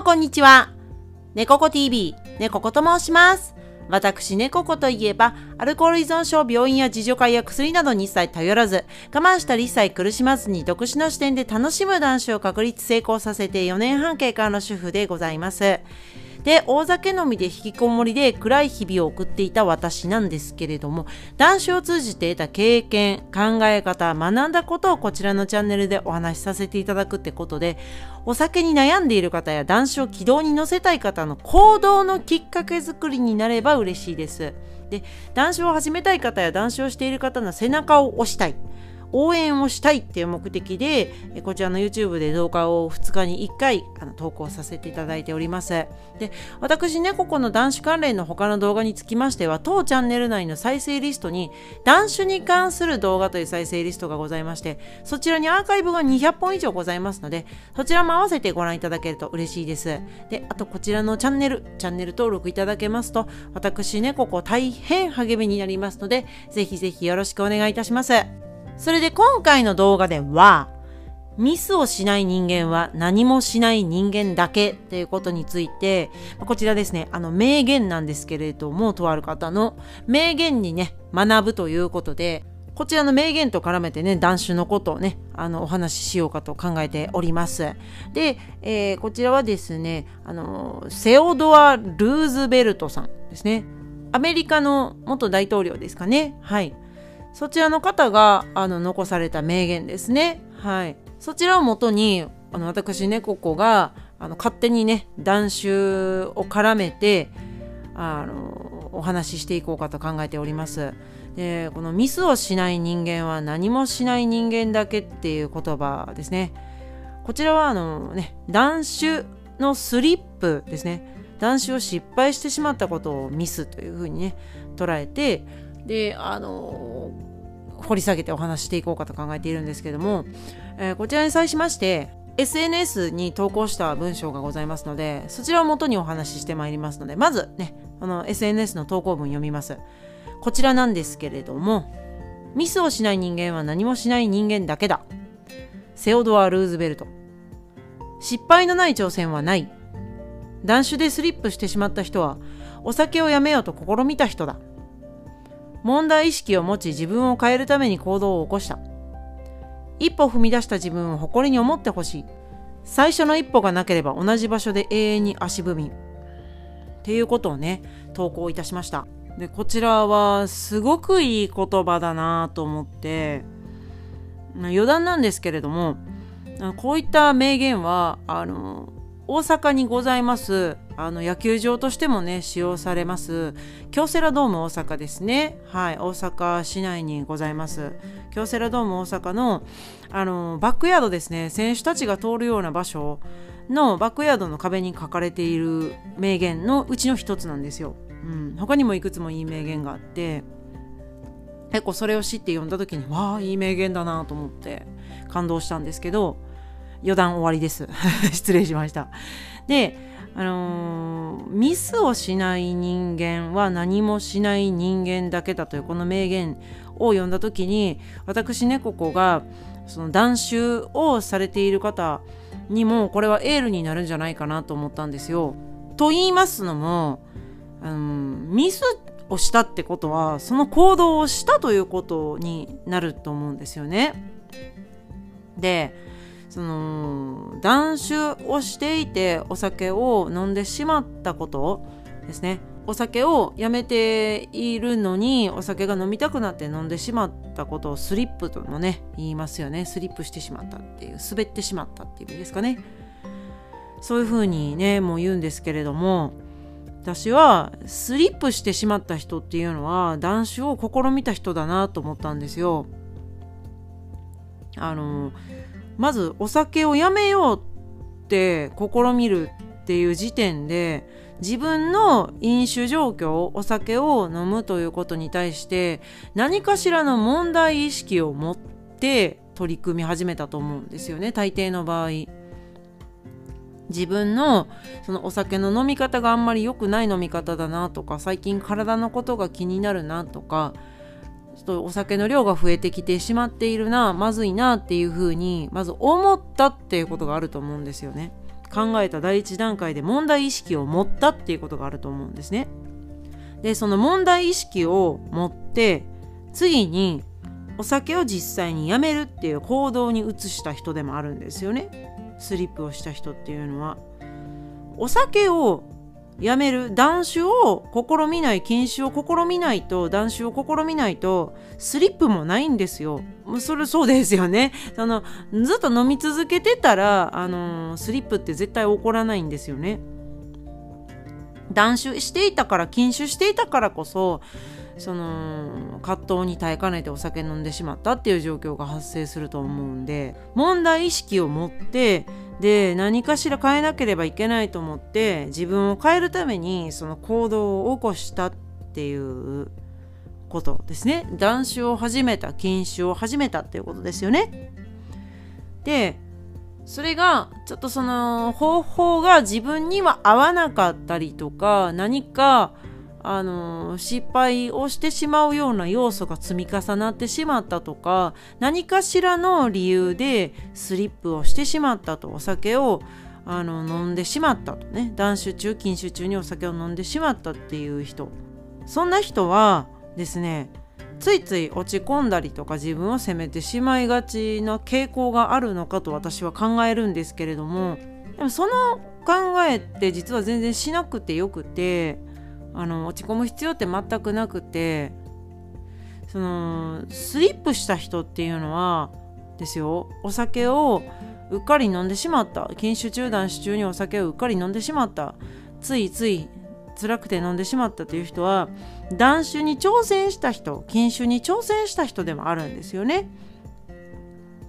もこんにちは。猫子 TV、猫子と申します。私、猫子といえば、アルコール依存症、病院や自助会や薬などに一切頼らず、我慢したり一切苦しまずに独自の視点で楽しむ男子を確立成功させて4年半経過の主婦でございます。で、大酒飲みで引きこもりで暗い日々を送っていた私なんですけれども、男子を通じて得た経験、考え方、学んだことをこちらのチャンネルでお話しさせていただくってことで、お酒に悩んでいる方や男子を軌道に乗せたい方の行動のきっかけ作りになれば嬉しいです。で、男子を始めたい方や男子をしている方の背中を押したい。応援をしたいっていう目的で、こちらの YouTube で動画を2日に1回あの投稿させていただいております。で、私ね、ここの男子関連の他の動画につきましては、当チャンネル内の再生リストに、男子に関する動画という再生リストがございまして、そちらにアーカイブが200本以上ございますので、そちらも合わせてご覧いただけると嬉しいです。で、あとこちらのチャンネル、チャンネル登録いただけますと、私ね、ここ大変励みになりますので、ぜひぜひよろしくお願いいたします。それで今回の動画では、ミスをしない人間は何もしない人間だけということについて、こちらですね、あの名言なんですけれども、とある方の名言にね、学ぶということで、こちらの名言と絡めてね、男子のことをね、あの、お話ししようかと考えております。で、えーこちらはですね、あの、セオドア・ルーズベルトさんですね。アメリカの元大統領ですかね。はい。そちらの方があの残された名言ですね。はい。そちらをもとに、あの私ね、ここがあの勝手にね、断酒を絡めて、あの、お話ししていこうかと考えております。で、このミスをしない人間は何もしない人間だけっていう言葉ですね。こちらはあのね、断酒のスリップですね。断酒を失敗してしまったことをミスというふうにね、捉えて、で、あの掘り下げてお話していこうかと考えているんですけども、えーこちらに際しまして SNS に投稿した文章がございますのでそちらを元にお話ししてまいりますのでまずねこの SNS の投稿文読みます。こちらなんですけれどもミスをしない人間は何もしない人間だけだ。セオドア・ルーズベルト。失敗のない挑戦はない。断酒でスリップしてしまった人はお酒をやめようと試みた人だ。問題意識を持ち自分を変えるために行動を起こした。一歩踏み出した自分を誇りに思ってほしい。最初の一歩がなければ同じ場所で永遠に足踏み。っていうことをね投稿いたしました。でこちらはすごくいい言葉だなと思って。余談なんですけれどもこういった名言はあの大阪にございます。あの野球場としてもね使用されます。京セラドーム大阪ですね。はい大阪市内にございます。京セラドーム大阪のあのバックヤードですね。選手たちが通るような場所のバックヤードの壁に書かれている名言のうちの一つなんですよ、うん、他にもいくつもいい名言があって結構それを知って読んだ時にわあいい名言だなと思って感動したんですけど余談終わりです 失礼しましたであのーミスをしない人間は何もしない人間だけだというこの名言を読んだ時に私ねここがその断酒をされている方にもこれはエールになるんじゃないかなと思ったんですよ。と言いますのも、あのミスをしたってことはその行動をしたということになると思うんですよね。でその断酒をしていてお酒を飲んでしまったことですね。お酒をやめているのにお酒が飲みたくなって飲んでしまったことをスリップともね言いますよね。スリップしてしまったっていう滑ってしまったっていう意味ですかね。そういうふうにねもう言うんですけれども私はスリップしてしまった人っていうのは断酒を試みた人だなと思ったんですよ。あのまずお酒をやめようって試みるっていう時点で自分の飲酒状況お酒を飲むということに対して何かしらの問題意識を持って取り組み始めたと思うんですよね。大抵の場合。自分のそのお酒の飲み方があんまり良くない飲み方だなとか最近体のことが気になるなとかちょっとお酒の量が増えてきてしまっているなまずいなっていうふうにまず思ったっていうことがあると思うんですよね。考えた第一段階で問題意識を持ったっていうことがあると思うんですね。でその問題意識を持って次にお酒を実際にやめるっていう行動に移した人でもあるんですよね。スリップをした人っていうのは。お酒をやめる断酒を試みない禁酒を試みないと断酒を試みないとスリップもないんですよ。それそうですよね。そのずっと飲み続けてたらあのスリップって絶対起こらないんですよね。断酒していたから禁酒していたからこそその葛藤に耐えかねてお酒飲んでしまったっていう状況が発生すると思うんで問題意識を持ってで何かしら変えなければいけないと思って自分を変えるためにその行動を起こしたっていうことですね。断酒を始めた禁酒を始めたっていうことですよね。でそれがちょっとその方法が自分には合わなかったりとか何かあの失敗をしてしまうような要素が積み重なってしまったとか何かしらの理由でスリップをしてしまったとお酒をあの飲んでしまったとね。断酒中禁酒中にお酒を飲んでしまったっていう人。そんな人はですねついつい落ち込んだりとか自分を責めてしまいがちな傾向があるのかと私は考えるんですけれどもでもその考えって実は全然しなくてよくてあの落ち込む必要って全くなくてそのスリップした人っていうのはですよお酒をうっかり飲んでしまった禁酒中断酒中にお酒をうっかり飲んでしまったついつい辛くて飲んでしまったという人は断酒に挑戦した人禁酒に挑戦した人でもあるんですよね。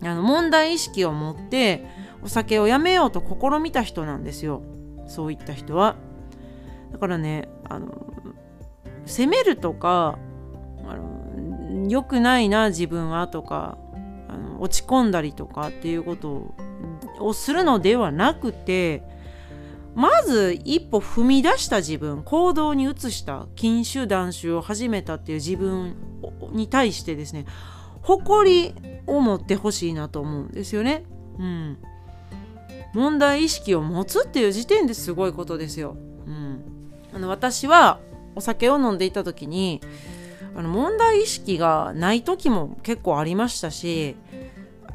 あの問題意識を持ってお酒をやめようと試みた人なんですよそういった人は。だからねあの責めるとかあの良くないな自分はとかあの落ち込んだりとかっていうことをするのではなくてまず一歩踏み出した自分行動に移した禁酒断酒を始めたっていう自分に対してですね誇りを持ってほしいなと思うんですよね。うん、問題意識を持つっていう時点ですごいことですよ。あの私はお酒を飲んでいた時にあの問題意識がない時も結構ありましたし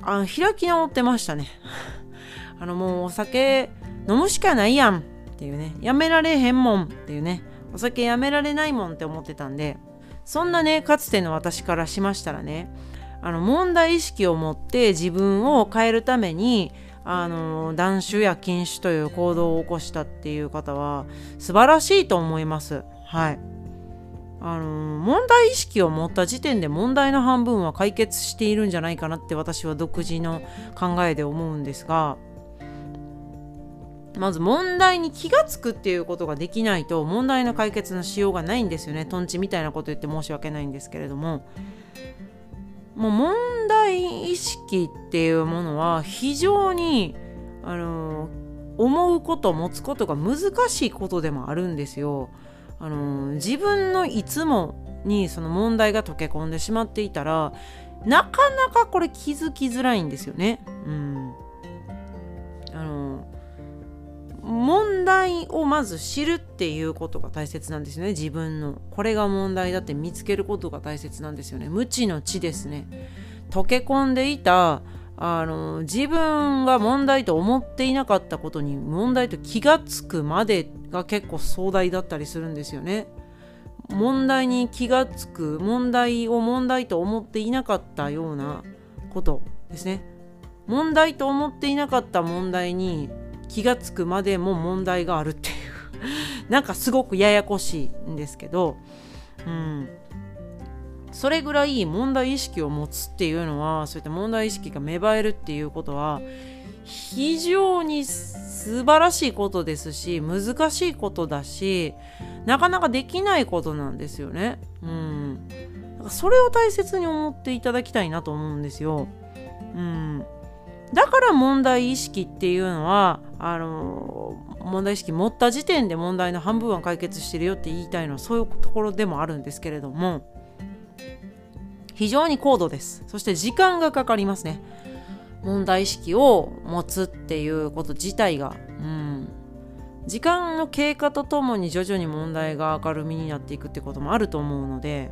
あの開き直ってましたね。あのもうお酒飲むしかないやんっていうね。やめられへんもんっていうね。お酒やめられないもんって思ってたんでそんなねかつての私からしましたらねあの問題意識を持って自分を変えるためにあの断酒や禁酒という行動を起こしたっていう方は素晴らしいと思います。はい。あの問題意識を持った時点で問題の半分は解決しているんじゃないかなって私は独自の考えで思うんですがまず問題に気が付くっていうことができないと問題の解決のしようがないんですよね。とんちみたいなこと言って申し訳ないんですけれども。もう問題意識っていうものは非常にあの思うこと持つことが難しいことでもあるんですよ。あの自分のいつもにその問題が溶け込んでしまっていたらなかなかこれ気づきづらいんですよね。うん、あの題をまず知るっていうことが大切なんですよね。自分の。これが問題だって見つけることが大切なんですよね。無知の知ですね。溶け込んでいたあの自分が問題と思っていなかったことに問題と気がつくまでが結構壮大だったりするんですよね。問題に気がつく問題を問題と思っていなかったようなことですね。問題と思っていなかった問題に気がつくまでも問題があるっていう。なんかすごくややこしいんですけど、うん、それぐらい問題意識を持つっていうのはそういった問題意識が芽生えるっていうことは非常に素晴らしいことですし難しいことだしなかなかできないことなんですよね。うん、それを大切に思っていただきたいなと思うんですよ。うん、だから問題意識っていうのはあの問題意識持った時点で問題の半分は解決してるよって言いたいのはそういうところでもあるんですけれども非常に高度です。そして時間がかかりますね。問題意識を持つっていうこと自体が。うん。時間の経過とともに徐々に問題が明るみになっていくってこともあると思うので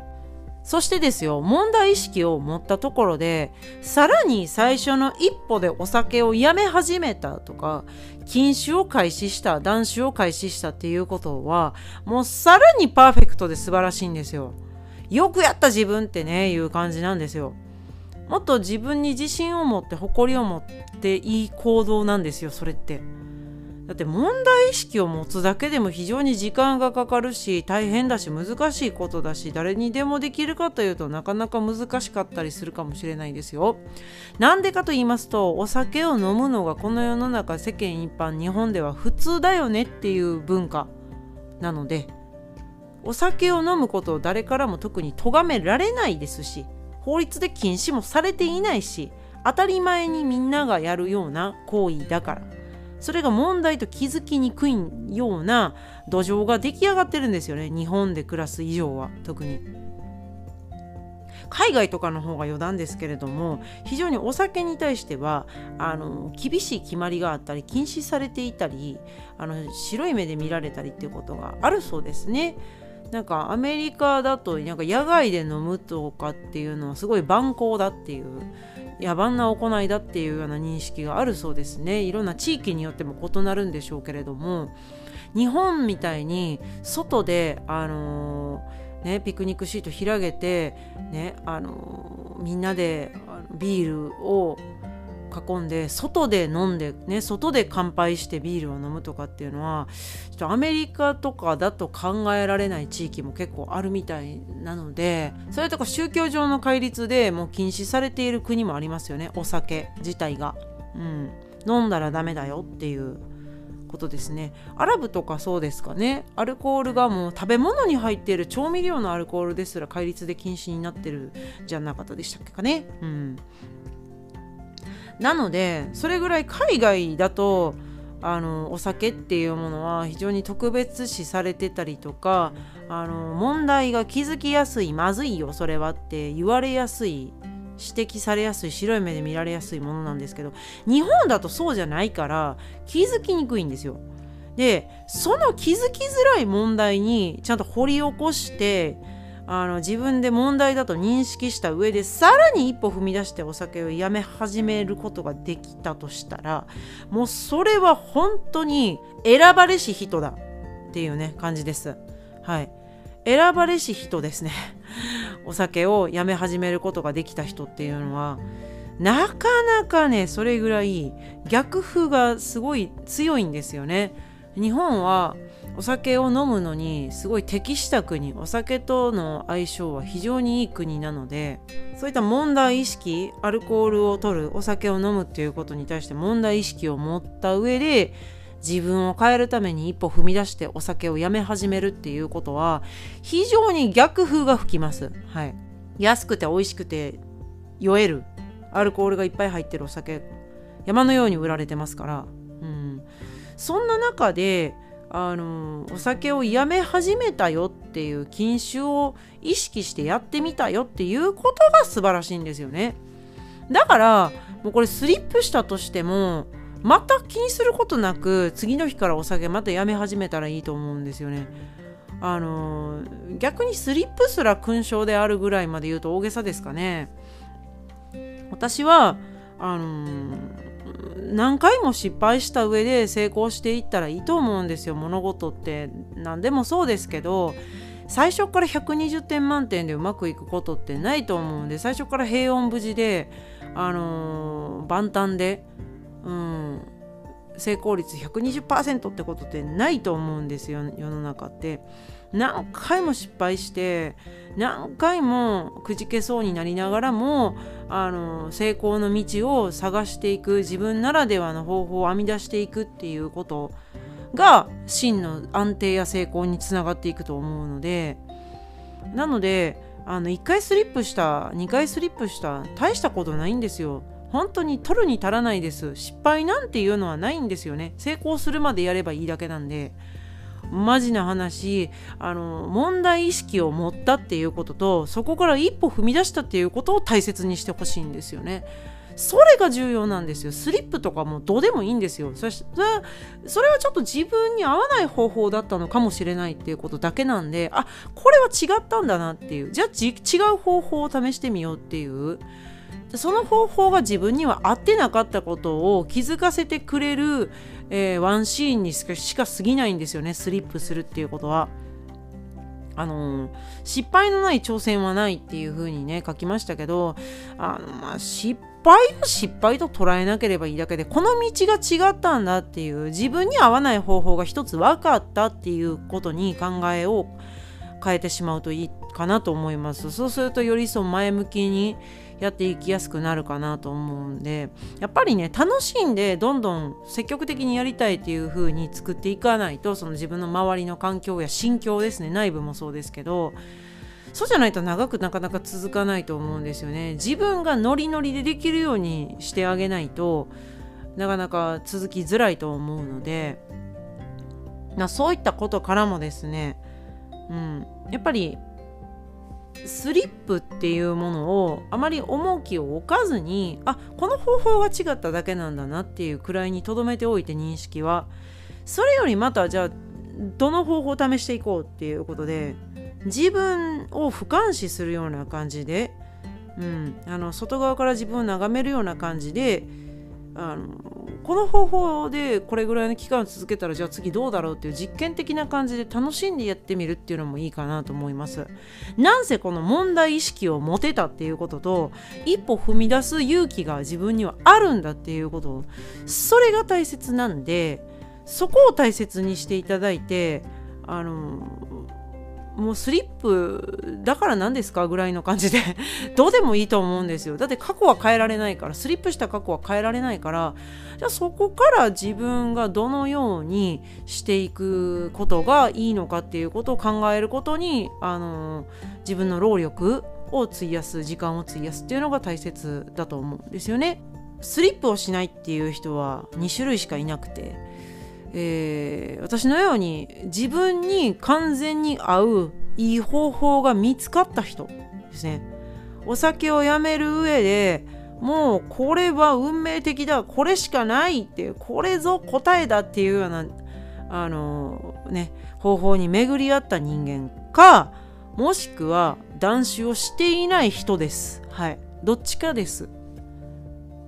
そしてですよ問題意識を持ったところでさらに最初の一歩でお酒をやめ始めたとか禁酒を開始した断酒を開始したっていうことはもうさらにパーフェクトで素晴らしいんですよ。よくやった自分ってねいう感じなんですよ。もっと自分に自信を持って誇りを持っていい行動なんですよそれって。だって問題意識を持つだけでも非常に時間がかかるし大変だし難しいことだし誰にでもできるかというとなかなか難しかったりするかもしれないですよ。なんでかと言いますとお酒を飲むのがこの世の中世間一般日本では普通だよねっていう文化なのでお酒を飲むことを誰からも特に咎められないですし法律で禁止もされていないし当たり前にみんながやるような行為だから。それが問題と気づきにくいような土壌が出来上がってるんですよね日本で暮らす以上は特に。海外とかの方が余談ですけれども非常にお酒に対してはあの厳しい決まりがあったり禁止されていたりあの白い目で見られたりっていうことがあるそうですね。なんかアメリカだとなんか野外で飲むとかっていうのはすごい蛮行だっていう野蛮な行いだっていうような認識があるそうですね。いろんな地域によっても異なるんでしょうけれども。日本みたいに外であのー、ね、ピクニックシート開けて、ねあのー、みんなでビールを囲んで外で飲んでね外で乾杯してビールを飲むとかっていうのはちょっとアメリカとかだと考えられない地域も結構あるみたいなのでそれとか宗教上の戒律でもう禁止されている国もありますよねお酒自体が。うん、飲んだらダメだよっていうことですね。アラブとかそうですかね。アルコールがもう食べ物に入っている調味料のアルコールですら戒律で禁止になってるじゃなかったでしたっけかね。うん。なのでそれぐらい海外だとあのお酒っていうものは非常に特別視されてたりとかあの問題が気づきやすいまずいよそれはって言われやすい指摘されやすい白い目で見られやすいものなんですけど日本だとそうじゃないから気づきにくいんですよ。でその気づきづらい問題にちゃんと掘り起こしてあの自分で問題だと認識した上でさらに一歩踏み出してお酒をやめ始めることができたとしたらもうそれは本当に選ばれし人だっていうね感じです。はい。選ばれし人ですね。お酒をやめ始めることができた人っていうのはなかなかねそれぐらい逆風がすごい強いんですよね。日本はお酒を飲むのにすごい適した国お酒との相性は非常にいい国なのでそういった問題意識アルコールを取るお酒を飲むっていうことに対して問題意識を持った上で自分を変えるために一歩踏み出してお酒をやめ始めるっていうことは非常に逆風が吹きます。はい、安くて美味しくて酔える。アルコールがいっぱい入ってるお酒山のように売られてますから、うん、そんな中であのお酒をやめ始めたよっていう禁酒を意識してやってみたよっていうことが素晴らしいんですよね。だからもうこれスリップしたとしてもまた気にすることなく次の日からお酒またやめ始めたらいいと思うんですよね。あの逆にスリップすら勲章であるぐらいまで言うと大げさですかね。私はあの何回も失敗した上で成功していったらいいと思うんですよ物事って何でもそうですけど最初から120点満点でうまくいくことってないと思うんで最初から平穏無事であのー、万端で、うん、成功率120%ってことってないと思うんですよ世の中って。何回も失敗して何回もくじけそうになりながらもあの成功の道を探していく自分ならではの方法を編み出していくっていうことが真の安定や成功につながっていくと思うので。なのであの1回スリップした2回スリップした大したことないんですよ。本当に取るに足らないです。失敗なんていうのはないんですよね。成功するまでやればいいだけなんで。マジな話あの問題意識を持ったっていうこととそこから一歩踏み出したっていうことを大切にしてほしいんですよね。それが重要なんですよ。スリップとかもどうでもいいんですよ。それそれはちょっと自分に合わない方法だったのかもしれないっていうことだけなんであこれは違ったんだなっていう。じゃあ違う方法を試してみようっていう。その方法が自分には合ってなかったことを気づかせてくれる、えー、ワンシーンにしか過ぎないんですよねスリップするっていうことは。あの失敗のない挑戦はないっていう風にね書きましたけどあの、まあ、失敗を失敗と捉えなければいいだけでこの道が違ったんだっていう自分に合わない方法が一つ分かったっていうことに考えを変えてしまうといいかなと思いますそうするとよりそう前向きにやっていきやすくなるかなと思うんでやっぱりね楽しんでどんどん積極的にやりたいっていう風に作っていかないとその自分の周りの環境や心境ですね内部もそうですけどそうじゃないと長くなかなか続かないと思うんですよね。自分がノリノリでできるようにしてあげないとなかなか続きづらいと思うのでまそういったことからもですね、うん、やっぱりスリップっていうものをあまり重きを置かずにあこの方法が違っただけなんだなっていうくらいにとどめておいて認識はそれよりまたじゃあどの方法を試していこうっていうことで自分を俯瞰視するような感じで、うん、あの外側から自分を眺めるような感じであのこの方法でこれぐらいの期間続けたらじゃあ次どうだろうっていう実験的な感じで楽しんでやってみるっていうのもいいかなと思います。なんせこの問題意識を持てたっていうことと一歩踏み出す勇気が自分にはあるんだっていうことそれが大切なんでそこを大切にしていただいてあのもうスリップだから何ですかぐらいの感じで。どうでもいいと思うんですよ。だって過去は変えられないからスリップした過去は変えられないから。じゃあそこから自分がどのようにしていくことがいいのかっていうことを考えることにあの自分の労力を費やす時間を費やすっていうのが大切だと思うんですよね。スリップをしないっていう人は2種類しかいなくてえー、私のように自分に完全に合ういい方法が見つかった人ですね。お酒をやめる上でもうこれは運命的だこれしかないっていうこれぞ答えだっていうようなあのー、ね方法に巡り合った人間かもしくは断酒をしていない人です。はい。どっちかです。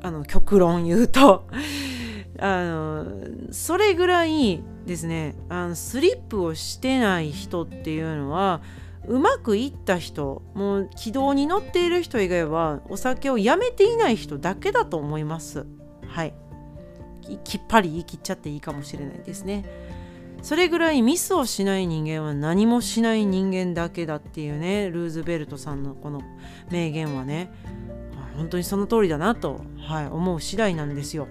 あの極論言うと。あのそれぐらいですね。あのスリップをしてない人っていうのはうまくいった人もう軌道に乗っている人以外はお酒をやめていない人だけだと思います。はい。きっぱり言い切っちゃっていいかもしれないですね。それぐらいミスをしない人間は何もしない人間だけだっていうねルーズベルトさんのこの名言はね。本当にその通りだなと、はい、思う次第なんですよ。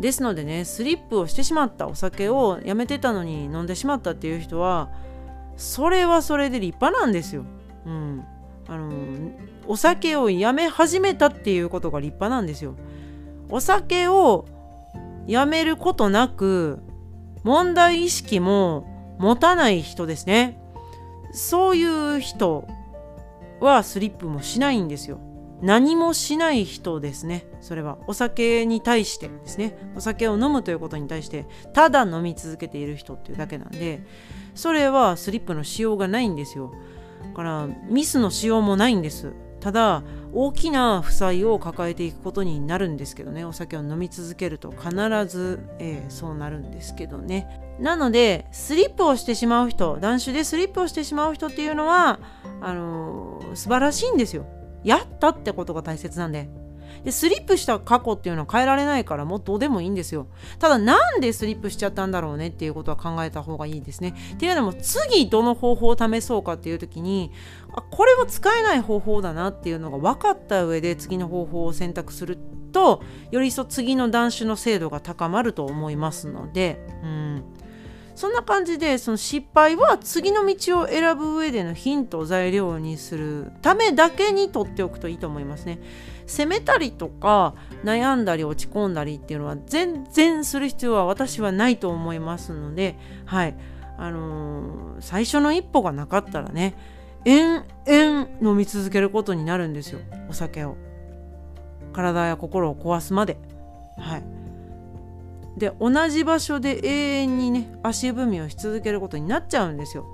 ですのでねスリップをしてしまったお酒をやめてたのに飲んでしまったっていう人はそれはそれで立派なんですよ。うん、あのお酒をやめ始めたっていうことが立派なんですよ。お酒をやめることなく問題意識も持たない人ですね。そういう人はスリップもしないんですよ。何もしない人ですね。それはお酒に対してですね。お酒を飲むということに対してただ飲み続けている人っていうだけなんでそれはスリップのしようがないんですよ。だからミスのしようもないんです。ただ大きな負債を抱えていくことになるんですけどね。お酒を飲み続けると必ず、えー、そうなるんですけどね。なのでスリップをしてしまう人断酒でスリップをしてしまう人っていうのはあのー、素晴らしいんですよ。やったってことが大切なんで。でスリップした過去っていうのは変えられないからもうどうでもいいんですよ。ただなんでスリップしちゃったんだろうねっていうことは考えた方がいいですね。っていうのも次どの方法を試そうかっていう時にあこれは使えない方法だなっていうのが分かった上で次の方法を選択するとより一層次の断種の精度が高まると思いますので。うんそんな感じでその失敗は次の道を選ぶ上でのヒント材料にするためだけに取っておくといいと思いますね。責めたりとか悩んだり落ち込んだりっていうのは全然する必要は私はないと思いますので、はいあのー、最初の一歩がなかったらね延々飲み続けることになるんですよお酒を。体や心を壊すまではいで同じ場所で永遠にね足踏みをし続けることになっちゃうんですよ。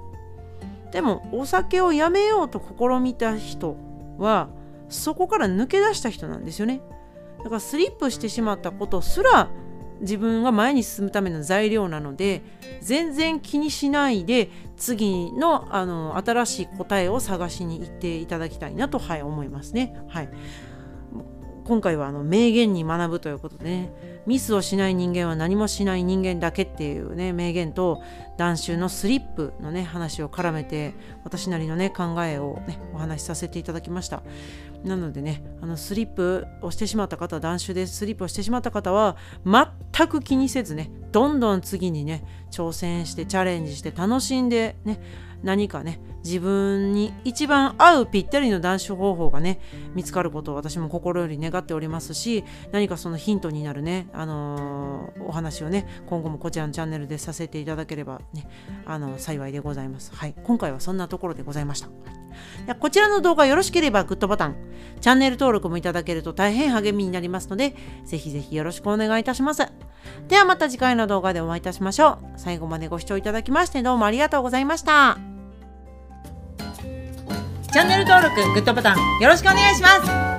でもお酒をやめようと試みた人はそこから抜け出した人なんですよね。だからスリップしてしまったことすら自分が前に進むための材料なので全然気にしないで次のあの新しい答えを探しに行っていただきたいなと、はい、思いますね。はい、今回はあの名言に学ぶということでねミスをしない人間は何もしない人間だけっていうね名言と断酒のスリップのね話を絡めて私なりのね考えをねお話しさせていただきました。なのでねあのスリップをしてしまった方断酒でスリップをしてしまった方は全く気にせずねどんどん次にね挑戦してチャレンジして楽しんでね何かね自分に一番合うぴったりの断酒方法がね見つかることを私も心より願っておりますし何かそのヒントになるね、あのー、お話をね今後もこちらのチャンネルでさせていただければね、あの幸いでございます。はい、今回はそんなところでございました。こちらの動画よろしければグッドボタン、チャンネル登録もいただけると大変励みになりますので、ぜひぜひよろしくお願いいたします。ではまた次回の動画でお会いいたしましょう。最後までご視聴いただきましてどうもありがとうございました。チャンネル登録、グッドボタンよろしくお願いします。